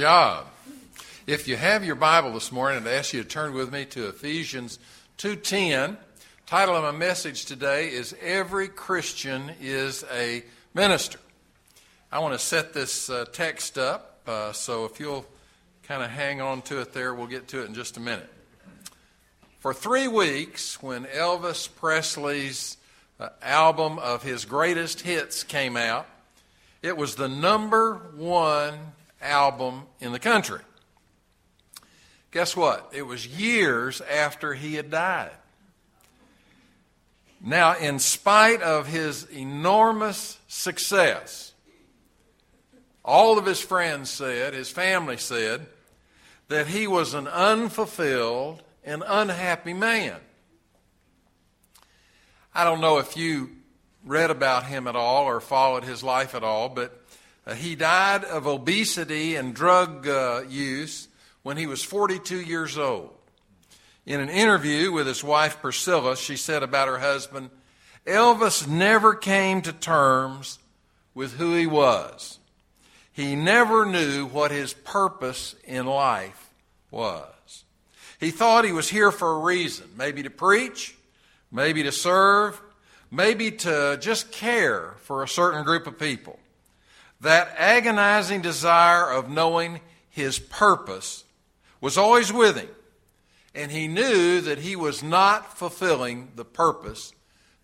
job. If you have your Bible this morning, I'd ask you to turn with me to Ephesians 2:10. Title of my message today is Every Christian is a Minister. I want to set this uh, text up, uh, so if you'll kind of hang on to it there, we'll get to it in just a minute. For three weeks, when Elvis Presley's uh, album of his greatest hits came out, it was the number one album in the country. Guess what? It was years after he had died. Now, in spite of his enormous success, all of his friends said, his family said, that he was an unfulfilled and unhappy man. I don't know if you read about him at all or followed his life at all, but uh, he died of obesity and drug uh, use when he was 42 years old. In an interview with his wife Priscilla, she said about her husband, Elvis never came to terms with who he was. He never knew what his purpose in life was. He thought he was here for a reason, maybe to preach, maybe to serve, maybe to just care for a certain group of people. That agonizing desire of knowing his purpose was always with him, and he knew that he was not fulfilling the purpose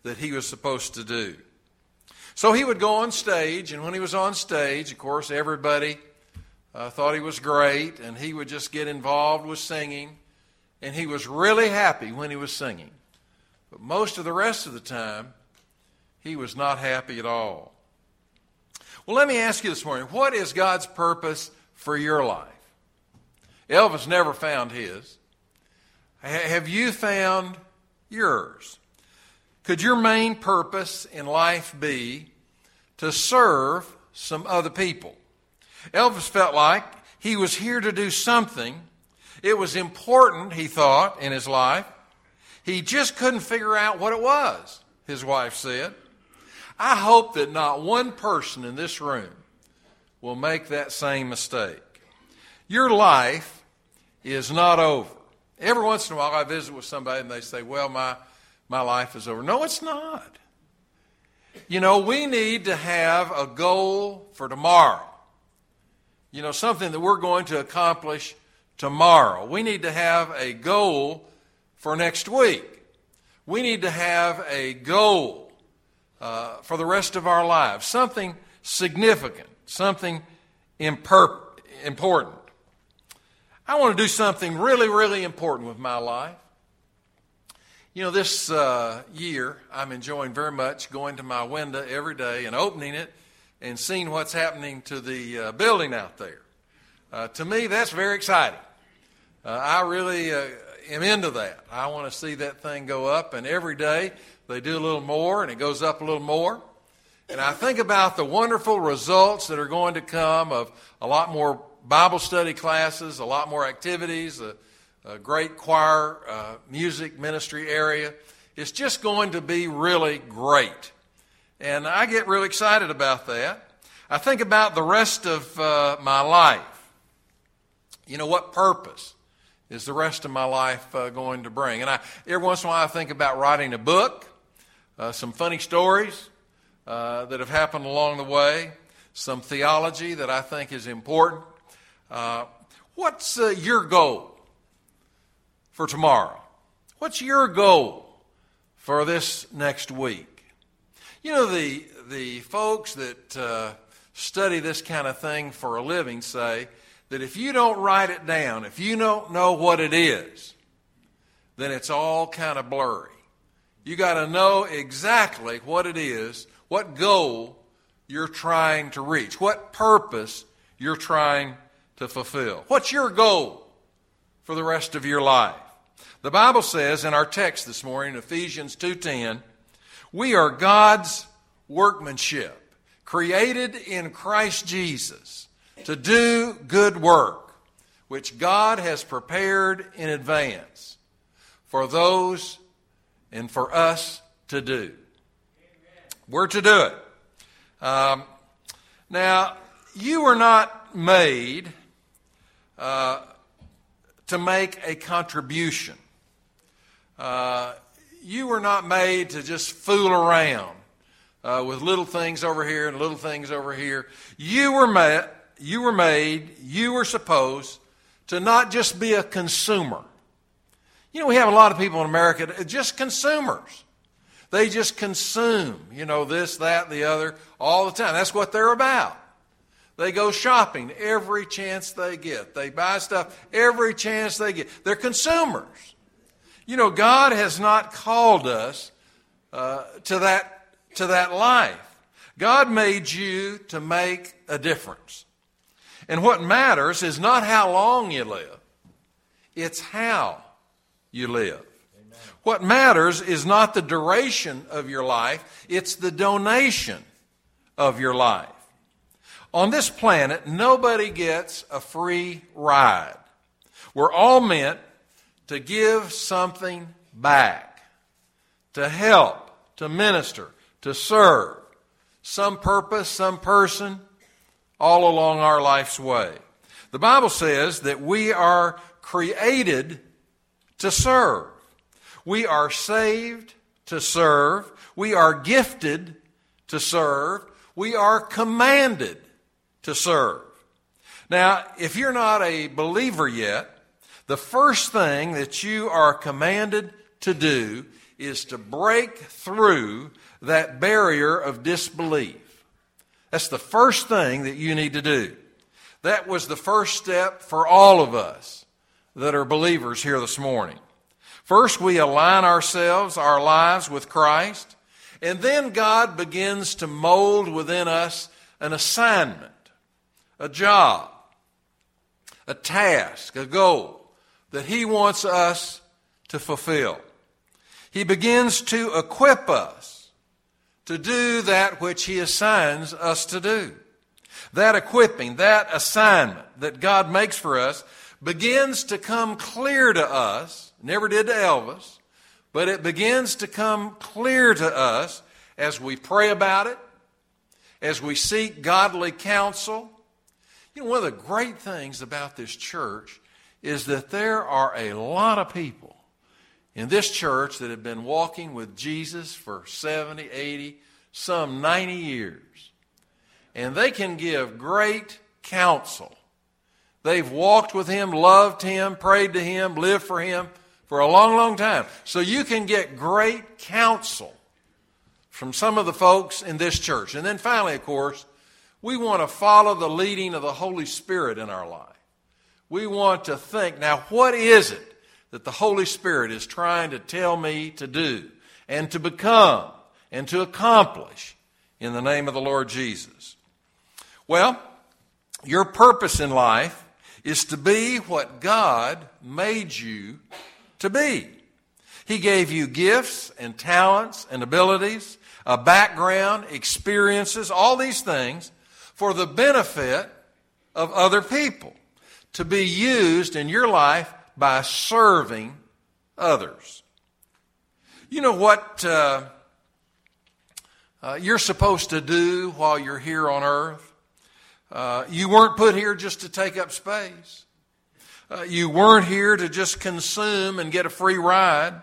that he was supposed to do. So he would go on stage, and when he was on stage, of course, everybody uh, thought he was great, and he would just get involved with singing, and he was really happy when he was singing. But most of the rest of the time, he was not happy at all. Well, let me ask you this morning what is God's purpose for your life? Elvis never found his. Have you found yours? Could your main purpose in life be to serve some other people? Elvis felt like he was here to do something. It was important, he thought, in his life. He just couldn't figure out what it was, his wife said. I hope that not one person in this room will make that same mistake. Your life is not over. Every once in a while, I visit with somebody and they say, Well, my, my life is over. No, it's not. You know, we need to have a goal for tomorrow. You know, something that we're going to accomplish tomorrow. We need to have a goal for next week. We need to have a goal uh, for the rest of our lives. Something significant, something imper- important. I want to do something really, really important with my life. You know, this uh, year, I'm enjoying very much going to my window every day and opening it and seeing what's happening to the uh, building out there. Uh, to me, that's very exciting. Uh, I really uh, am into that. I want to see that thing go up, and every day they do a little more, and it goes up a little more. And I think about the wonderful results that are going to come of a lot more Bible study classes, a lot more activities, a, a great choir, uh, music ministry area. It's just going to be really great. And I get really excited about that. I think about the rest of uh, my life. You know, what purpose is the rest of my life uh, going to bring? And I, every once in a while, I think about writing a book, uh, some funny stories uh, that have happened along the way, some theology that I think is important. Uh, what's uh, your goal for tomorrow? What's your goal for this next week? You know, the, the folks that uh, study this kind of thing for a living say that if you don't write it down, if you don't know what it is, then it's all kind of blurry. You got to know exactly what it is, what goal you're trying to reach, what purpose you're trying to fulfill. What's your goal for the rest of your life? The Bible says in our text this morning, Ephesians 2:10, we are God's workmanship, created in Christ Jesus to do good work, which God has prepared in advance for those and for us to do. We're to do it. Um, now, you were not made uh, to make a contribution. Uh, you were not made to just fool around uh, with little things over here and little things over here. You were made, you were made, you were supposed to not just be a consumer. You know, we have a lot of people in America, just consumers. They just consume, you know, this, that, the other, all the time. That's what they're about. They go shopping every chance they get. They buy stuff every chance they get. They're consumers. You know, God has not called us uh, to, that, to that life. God made you to make a difference. And what matters is not how long you live, it's how you live. Amen. What matters is not the duration of your life, it's the donation of your life. On this planet, nobody gets a free ride. We're all meant to give something back, to help, to minister, to serve, some purpose, some person, all along our life's way. The Bible says that we are created to serve. We are saved to serve. We are gifted to serve. We are commanded to serve. Now, if you're not a believer yet, the first thing that you are commanded to do is to break through that barrier of disbelief. That's the first thing that you need to do. That was the first step for all of us that are believers here this morning. First, we align ourselves, our lives with Christ, and then God begins to mold within us an assignment, a job, a task, a goal that He wants us to fulfill. He begins to equip us to do that which He assigns us to do. That equipping, that assignment that God makes for us begins to come clear to us, never did to Elvis, but it begins to come clear to us as we pray about it, as we seek godly counsel. You know, one of the great things about this church is that there are a lot of people in this church that have been walking with Jesus for 70, 80, some 90 years. And they can give great counsel. They've walked with Him, loved Him, prayed to Him, lived for Him for a long, long time. So you can get great counsel from some of the folks in this church. And then finally, of course, we want to follow the leading of the Holy Spirit in our life. We want to think, now, what is it that the Holy Spirit is trying to tell me to do and to become and to accomplish in the name of the Lord Jesus? Well, your purpose in life is to be what God made you to be. He gave you gifts and talents and abilities, a background, experiences, all these things for the benefit of other people, to be used in your life by serving others. You know what uh, uh, you're supposed to do while you're here on earth? Uh, you weren't put here just to take up space. Uh, you weren't here to just consume and get a free ride.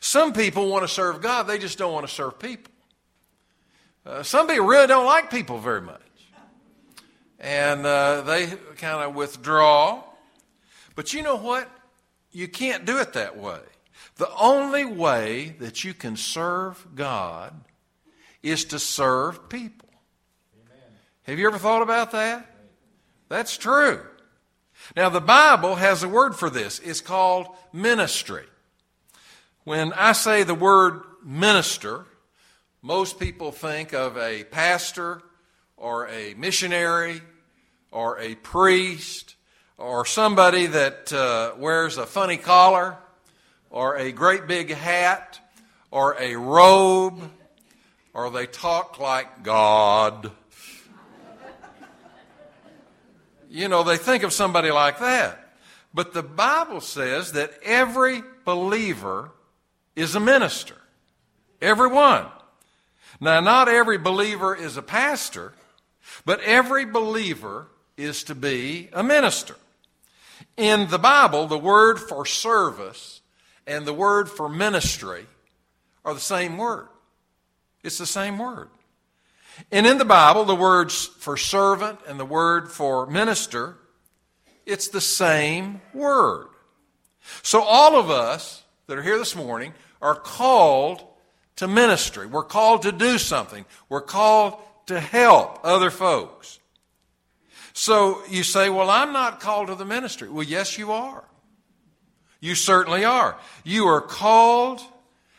Some people want to serve God, they just don't want to serve people. Uh, some people really don't like people very much. And uh, they kind of withdraw. But you know what? You can't do it that way. The only way that you can serve God is to serve people. Have you ever thought about that? That's true. Now, the Bible has a word for this. It's called ministry. When I say the word minister, most people think of a pastor or a missionary or a priest or somebody that uh, wears a funny collar or a great big hat or a robe or they talk like God you know, they think of somebody like that. But the Bible says that every believer is a minister. Everyone. Now, not every believer is a pastor, but every believer is to be a minister. In the Bible, the word for service and the word for ministry are the same word. It's the same word. And in the Bible, the words for servant and the word for minister, it's the same word. So all of us that are here this morning are called to ministry. We're called to do something. We're called to help other folks. So you say, well, I'm not called to the ministry. Well, yes, you are. You certainly are. You are called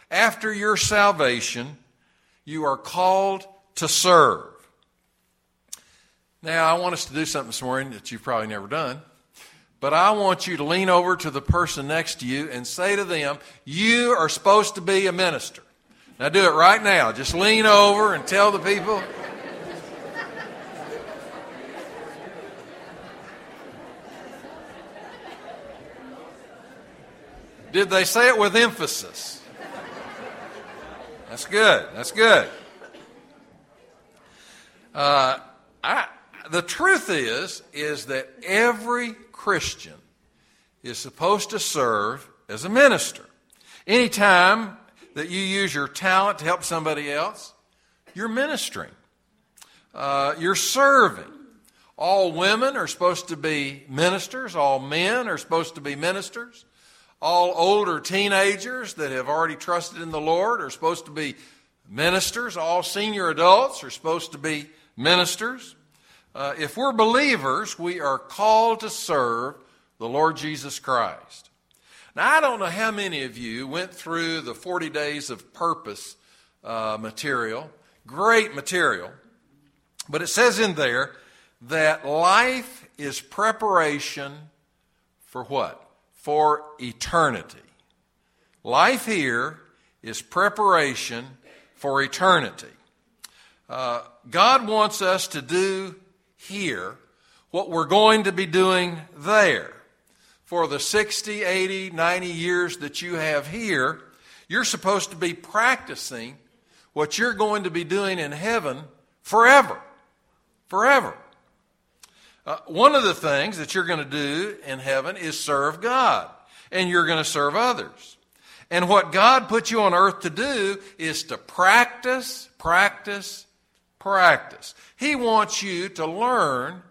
after your salvation. You are called to serve. Now, I want us to do something this morning that you've probably never done, but I want you to lean over to the person next to you and say to them, You are supposed to be a minister. Now, do it right now. Just lean over and tell the people. Did they say it with emphasis? That's good. That's good. Uh, I, the truth is, is that every Christian is supposed to serve as a minister. Anytime that you use your talent to help somebody else, you're ministering. Uh, you're serving. All women are supposed to be ministers. All men are supposed to be ministers. All older teenagers that have already trusted in the Lord are supposed to be ministers. All senior adults are supposed to be ministers. Uh, if we're believers, we are called to serve the Lord Jesus Christ. Now, I don't know how many of you went through the 40 days of purpose uh, material. Great material. But it says in there that life is preparation for what? For eternity. Life here is preparation for eternity. Uh, God wants us to do here what we're going to be doing there. For the 60, 80, 90 years that you have here, you're supposed to be practicing what you're going to be doing in heaven forever. Forever. Uh, one of the things that you're going to do in heaven is serve God, and you're going to serve others. And what God put you on earth to do is to practice, practice, practice. He wants you to learn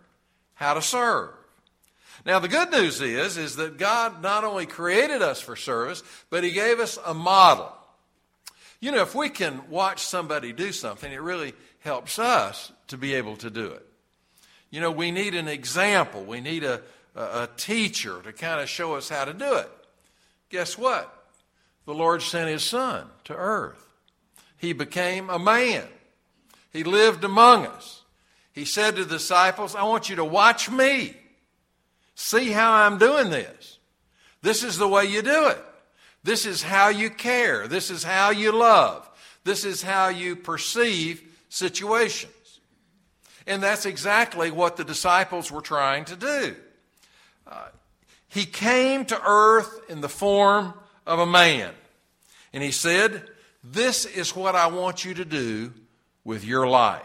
how to serve. Now the good news is is that God not only created us for service, but he gave us a model. You know, if we can watch somebody do something, it really helps us to be able to do it. You know, we need an example. We need a, a, teacher to kind of show us how to do it. Guess what? The Lord sent his son to earth. He became a man. He lived among us. He said to the disciples, I want you to watch me. See how I'm doing this. This is the way you do it. This is how you care. This is how you love. This is how you perceive situations. And that's exactly what the disciples were trying to do. Uh, he came to earth in the form of a man. And he said, This is what I want you to do with your life.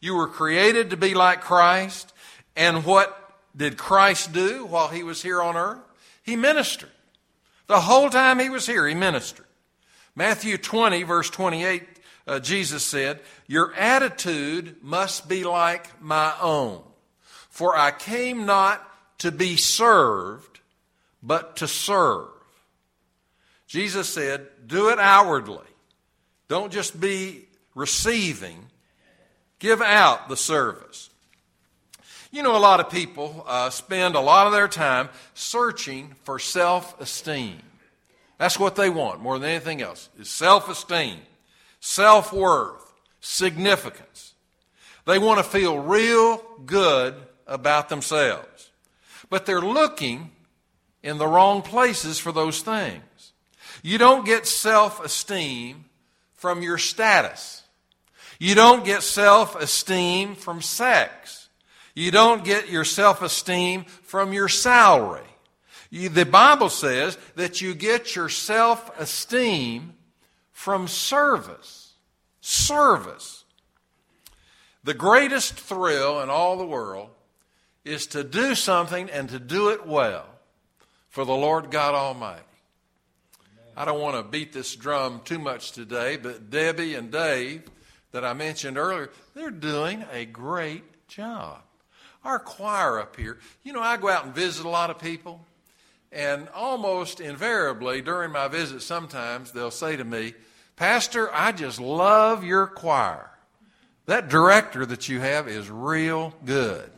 You were created to be like Christ. And what did Christ do while he was here on earth? He ministered. The whole time he was here, he ministered. Matthew 20, verse 28, uh, Jesus said, Your attitude must be like my own. For I came not to be served, but to serve. Jesus said, Do it outwardly. Don't just be receiving, give out the service. You know, a lot of people uh, spend a lot of their time searching for self esteem. That's what they want more than anything else is self esteem, self worth, significance. They want to feel real good about themselves. But they're looking in the wrong places for those things. You don't get self esteem from your status. You don't get self esteem from sex. You don't get your self esteem from your salary. You, the Bible says that you get your self esteem from service. Service. The greatest thrill in all the world is to do something and to do it well for the Lord God Almighty. I don't want to beat this drum too much today, but Debbie and Dave, that I mentioned earlier, they're doing a great job. Our choir up here, you know, I go out and visit a lot of people, and almost invariably during my visits, sometimes they'll say to me, Pastor, I just love your choir. That director that you have is real good.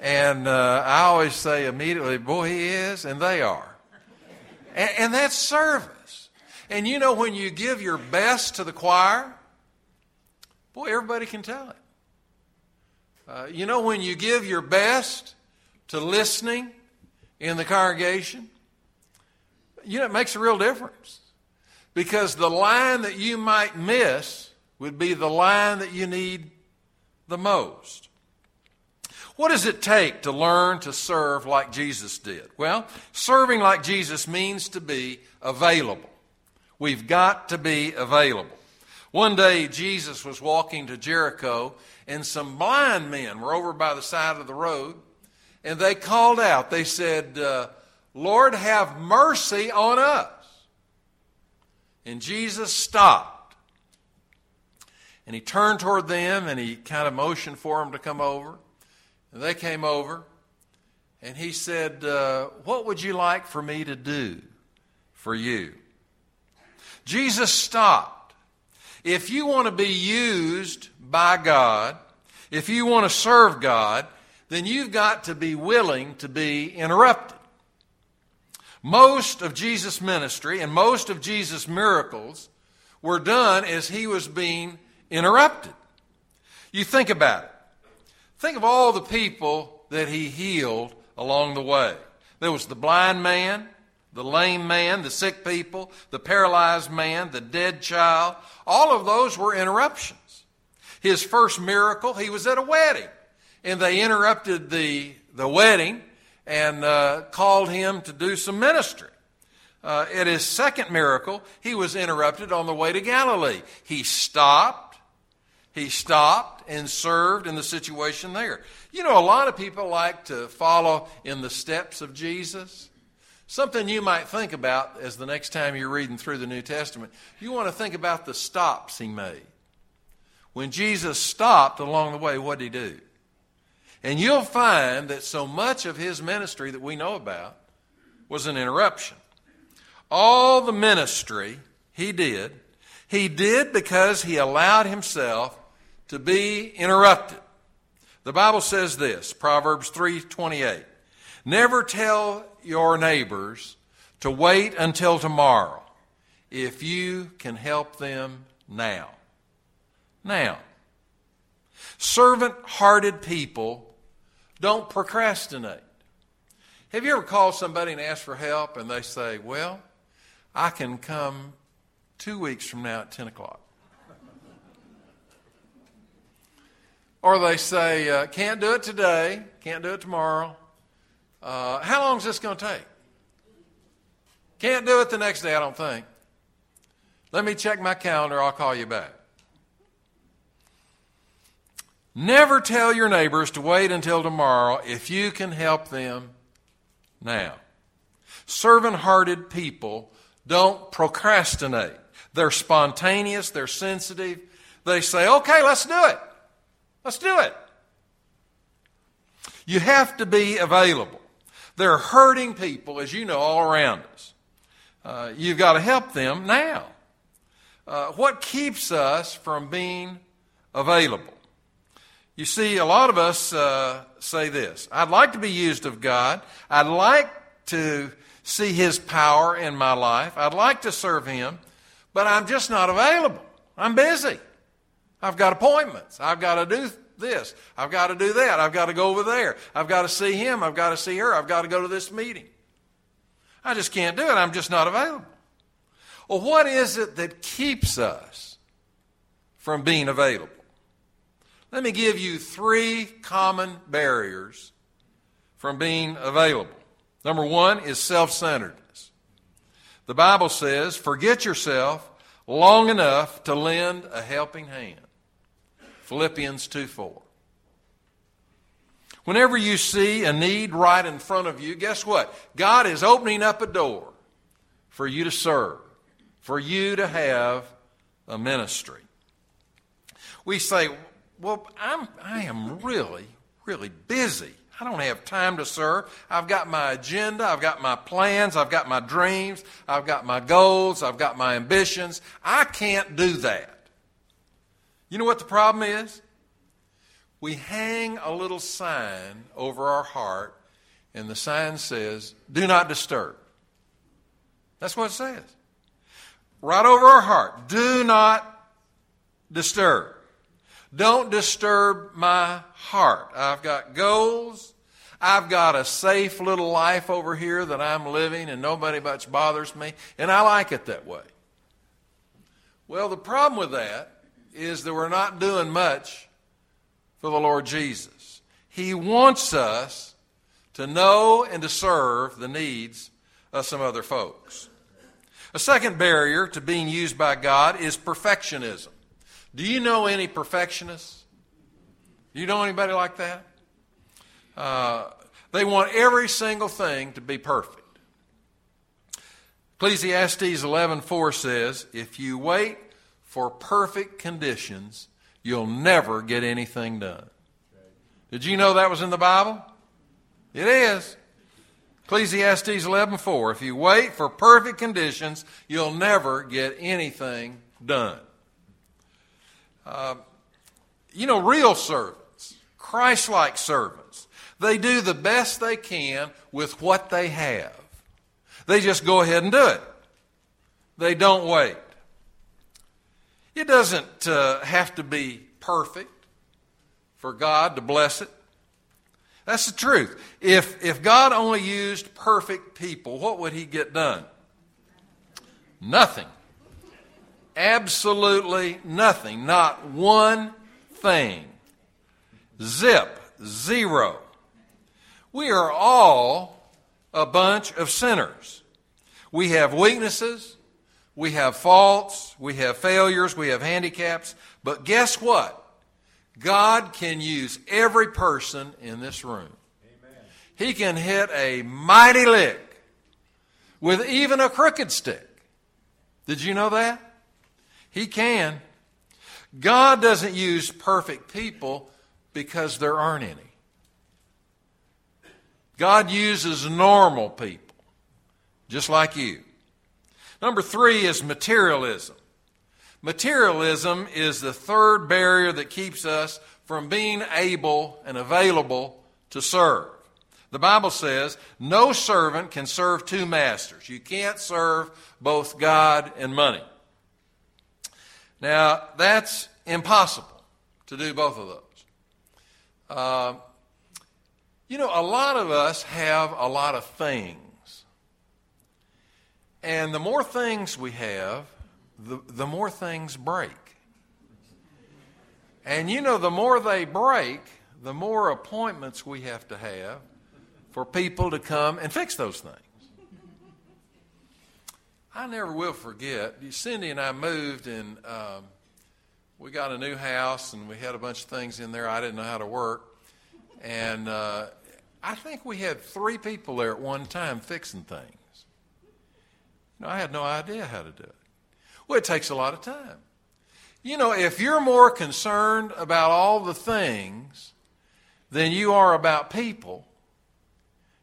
And uh, I always say immediately, boy, he is, and they are. And, and that's service. And you know, when you give your best to the choir, boy, everybody can tell it. Uh, you know, when you give your best to listening in the congregation, you know, it makes a real difference. Because the line that you might miss would be the line that you need the most. What does it take to learn to serve like Jesus did? Well, serving like Jesus means to be available. We've got to be available. One day, Jesus was walking to Jericho, and some blind men were over by the side of the road, and they called out. They said, uh, Lord, have mercy on us. And Jesus stopped. And he turned toward them and he kind of motioned for them to come over. And they came over, and he said, uh, What would you like for me to do for you? Jesus stopped. If you want to be used by God, if you want to serve God, then you've got to be willing to be interrupted. Most of Jesus' ministry and most of Jesus' miracles were done as he was being interrupted. You think about it. Think of all the people that he healed along the way. There was the blind man, the lame man, the sick people, the paralyzed man, the dead child. All of those were interruptions. His first miracle, he was at a wedding, and they interrupted the, the wedding and uh, called him to do some ministry. Uh, at his second miracle, he was interrupted on the way to Galilee. He stopped. He stopped and served in the situation there. You know, a lot of people like to follow in the steps of Jesus. Something you might think about as the next time you're reading through the New Testament. You want to think about the stops he made. When Jesus stopped along the way, what did he do? And you'll find that so much of his ministry that we know about was an interruption. All the ministry he did, he did because he allowed himself to be interrupted. The Bible says this, Proverbs 3:28. Never tell your neighbors to wait until tomorrow if you can help them now. Now, servant hearted people don't procrastinate. Have you ever called somebody and asked for help and they say, Well, I can come two weeks from now at 10 o'clock? Or they say, uh, Can't do it today, can't do it tomorrow. Uh, how long is this going to take? Can't do it the next day, I don't think. Let me check my calendar, I'll call you back. Never tell your neighbors to wait until tomorrow if you can help them now. Servant hearted people don't procrastinate. They're spontaneous, they're sensitive. They say, okay, let's do it. Let's do it. You have to be available. There are hurting people, as you know, all around us. Uh, you've got to help them now. Uh, what keeps us from being available? You see, a lot of us uh, say this I'd like to be used of God. I'd like to see His power in my life. I'd like to serve Him, but I'm just not available. I'm busy. I've got appointments. I've got to do this. I've got to do that. I've got to go over there. I've got to see him. I've got to see her. I've got to go to this meeting. I just can't do it. I'm just not available. Well, what is it that keeps us from being available? Let me give you three common barriers from being available. Number one is self centeredness. The Bible says, forget yourself long enough to lend a helping hand. Philippians 2 4. Whenever you see a need right in front of you, guess what? God is opening up a door for you to serve, for you to have a ministry. We say, well, I'm, I am really, really busy. I don't have time to serve. I've got my agenda, I've got my plans, I've got my dreams, I've got my goals, I've got my ambitions. I can't do that. You know what the problem is? We hang a little sign over our heart, and the sign says, Do not disturb. That's what it says. Right over our heart, do not disturb. Don't disturb my heart. I've got goals. I've got a safe little life over here that I'm living and nobody much bothers me, and I like it that way. Well, the problem with that is that we're not doing much for the Lord Jesus. He wants us to know and to serve the needs of some other folks. A second barrier to being used by God is perfectionism. Do you know any perfectionists? Do you know anybody like that? Uh, they want every single thing to be perfect. Ecclesiastes 11:4 says, "If you wait for perfect conditions, you'll never get anything done." Did you know that was in the Bible? It is. Ecclesiastes 11:4 If you wait for perfect conditions, you'll never get anything done. Uh, you know, real servants, Christ-like servants, they do the best they can with what they have. They just go ahead and do it. They don't wait. It doesn't uh, have to be perfect for God to bless it. That's the truth. If, if God only used perfect people, what would He get done? Nothing. Absolutely nothing. Not one thing. Zip. Zero. We are all a bunch of sinners. We have weaknesses. We have faults. We have failures. We have handicaps. But guess what? God can use every person in this room. Amen. He can hit a mighty lick with even a crooked stick. Did you know that? He can. God doesn't use perfect people because there aren't any. God uses normal people, just like you. Number three is materialism. Materialism is the third barrier that keeps us from being able and available to serve. The Bible says no servant can serve two masters. You can't serve both God and money. Now, that's impossible to do both of those. Uh, you know, a lot of us have a lot of things. And the more things we have, the, the more things break. And you know, the more they break, the more appointments we have to have for people to come and fix those things. I never will forget. Cindy and I moved, and um, we got a new house, and we had a bunch of things in there I didn't know how to work. And uh, I think we had three people there at one time fixing things. Know, I had no idea how to do it. Well, it takes a lot of time. You know, if you're more concerned about all the things than you are about people,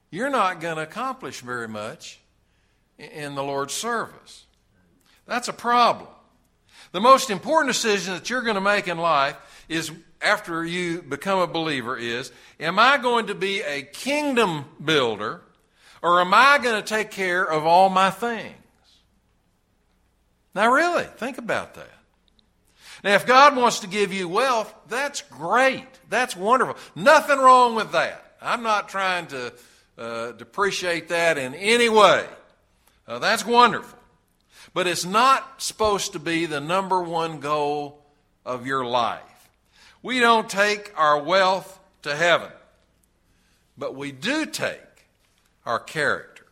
you're not going to accomplish very much in the Lord's service. That's a problem. The most important decision that you're going to make in life is after you become a believer is am I going to be a kingdom builder or am I going to take care of all my things? Now, really, think about that. Now, if God wants to give you wealth, that's great. That's wonderful. Nothing wrong with that. I'm not trying to uh, depreciate that in any way. Uh, that's wonderful. But it's not supposed to be the number one goal of your life. We don't take our wealth to heaven, but we do take our character.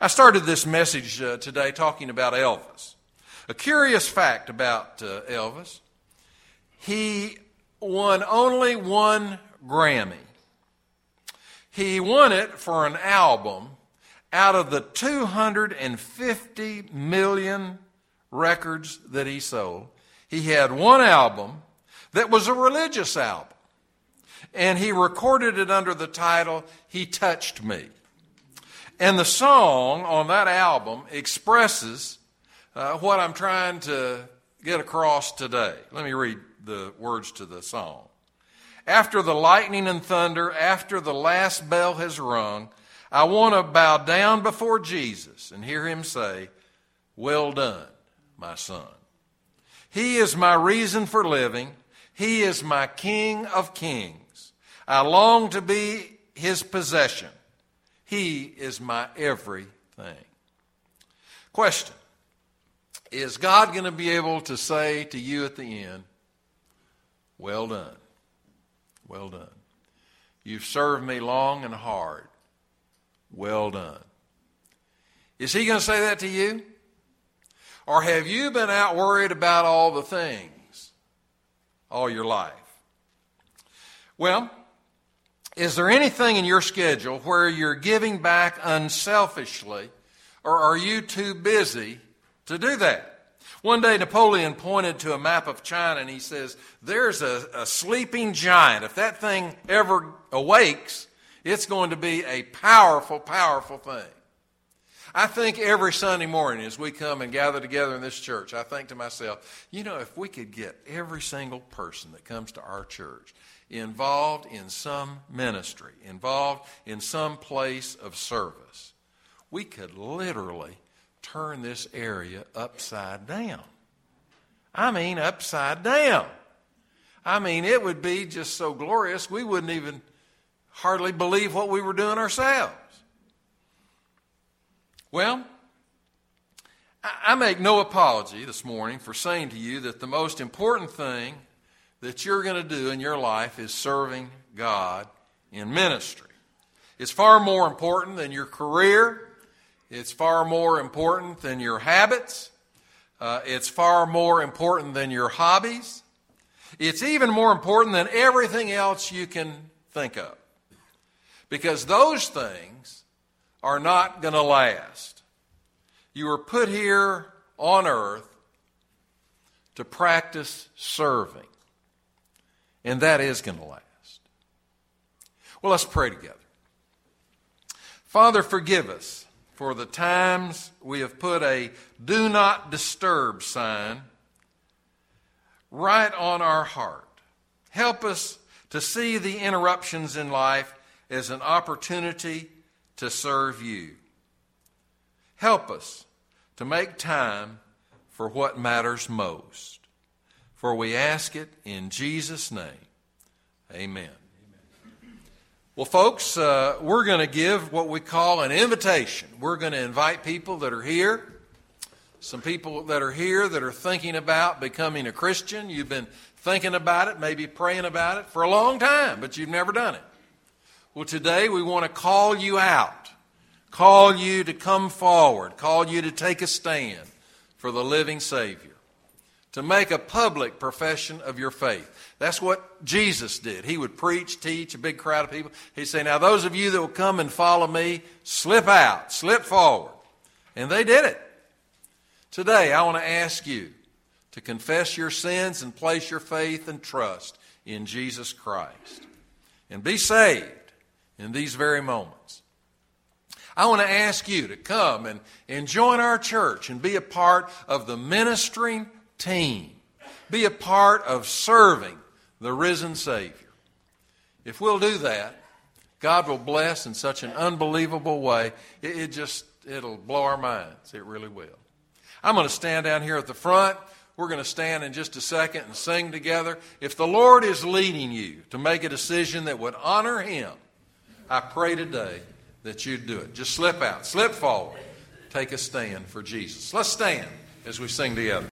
I started this message uh, today talking about Elvis. A curious fact about uh, Elvis he won only one Grammy. He won it for an album out of the 250 million records that he sold. He had one album that was a religious album. And he recorded it under the title, He Touched Me. And the song on that album expresses uh, what I'm trying to get across today. Let me read the words to the song. After the lightning and thunder, after the last bell has rung, I want to bow down before Jesus and hear him say, Well done, my son. He is my reason for living. He is my King of kings. I long to be his possession. He is my everything. Question is God going to be able to say to you at the end, Well done, well done. You've served me long and hard. Well done. Is He going to say that to you? Or have you been out worried about all the things all your life? Well, is there anything in your schedule where you're giving back unselfishly, or are you too busy to do that. One day, Napoleon pointed to a map of China and he says, There's a, a, sleeping giant. If that thing ever awakes, it's going to be a powerful, powerful thing. I think every Sunday morning as we come and gather together in this church, I think to myself, you know, if we could get every single person that comes to our church involved in some ministry, involved in some place of service, we could literally turn this area upside down. I mean, upside down. I mean, it would be just so glorious, we wouldn't even hardly believe what we were doing ourselves. Well, I make no apology this morning for saying to you that the most important thing that you're going to do in your life is serving God in ministry. It's far more important than your career. It's far more important than your habits. Uh, it's far more important than your hobbies. It's even more important than everything else you can think of. Because those things are not going to last. You were put here on earth to practice serving. And that is going to last. Well, let's pray together. Father, forgive us for the times we have put a do not disturb sign right on our heart. Help us to see the interruptions in life as an opportunity to serve you. Help us to make time for what matters most. For we ask it in Jesus' name. Amen. Well, folks, uh, we're going to give what we call an invitation. We're going to invite people that are here, some people that are here that are thinking about becoming a Christian. You've been thinking about it, maybe praying about it for a long time, but you've never done it. Well, today we want to call you out, call you to come forward, call you to take a stand for the living Savior, to make a public profession of your faith. That's what Jesus did. He would preach, teach a big crowd of people. He'd say, Now, those of you that will come and follow me, slip out, slip forward. And they did it. Today, I want to ask you to confess your sins and place your faith and trust in Jesus Christ and be saved in these very moments. I want to ask you to come and, and join our church and be a part of the ministering team. Be a part of serving the risen Savior. If we'll do that, God will bless in such an unbelievable way. It, it just, it'll blow our minds. It really will. I'm going to stand down here at the front. We're going to stand in just a second and sing together. If the Lord is leading you to make a decision that would honor Him, I pray today that you'd do it. Just slip out, slip forward, take a stand for Jesus. Let's stand as we sing together.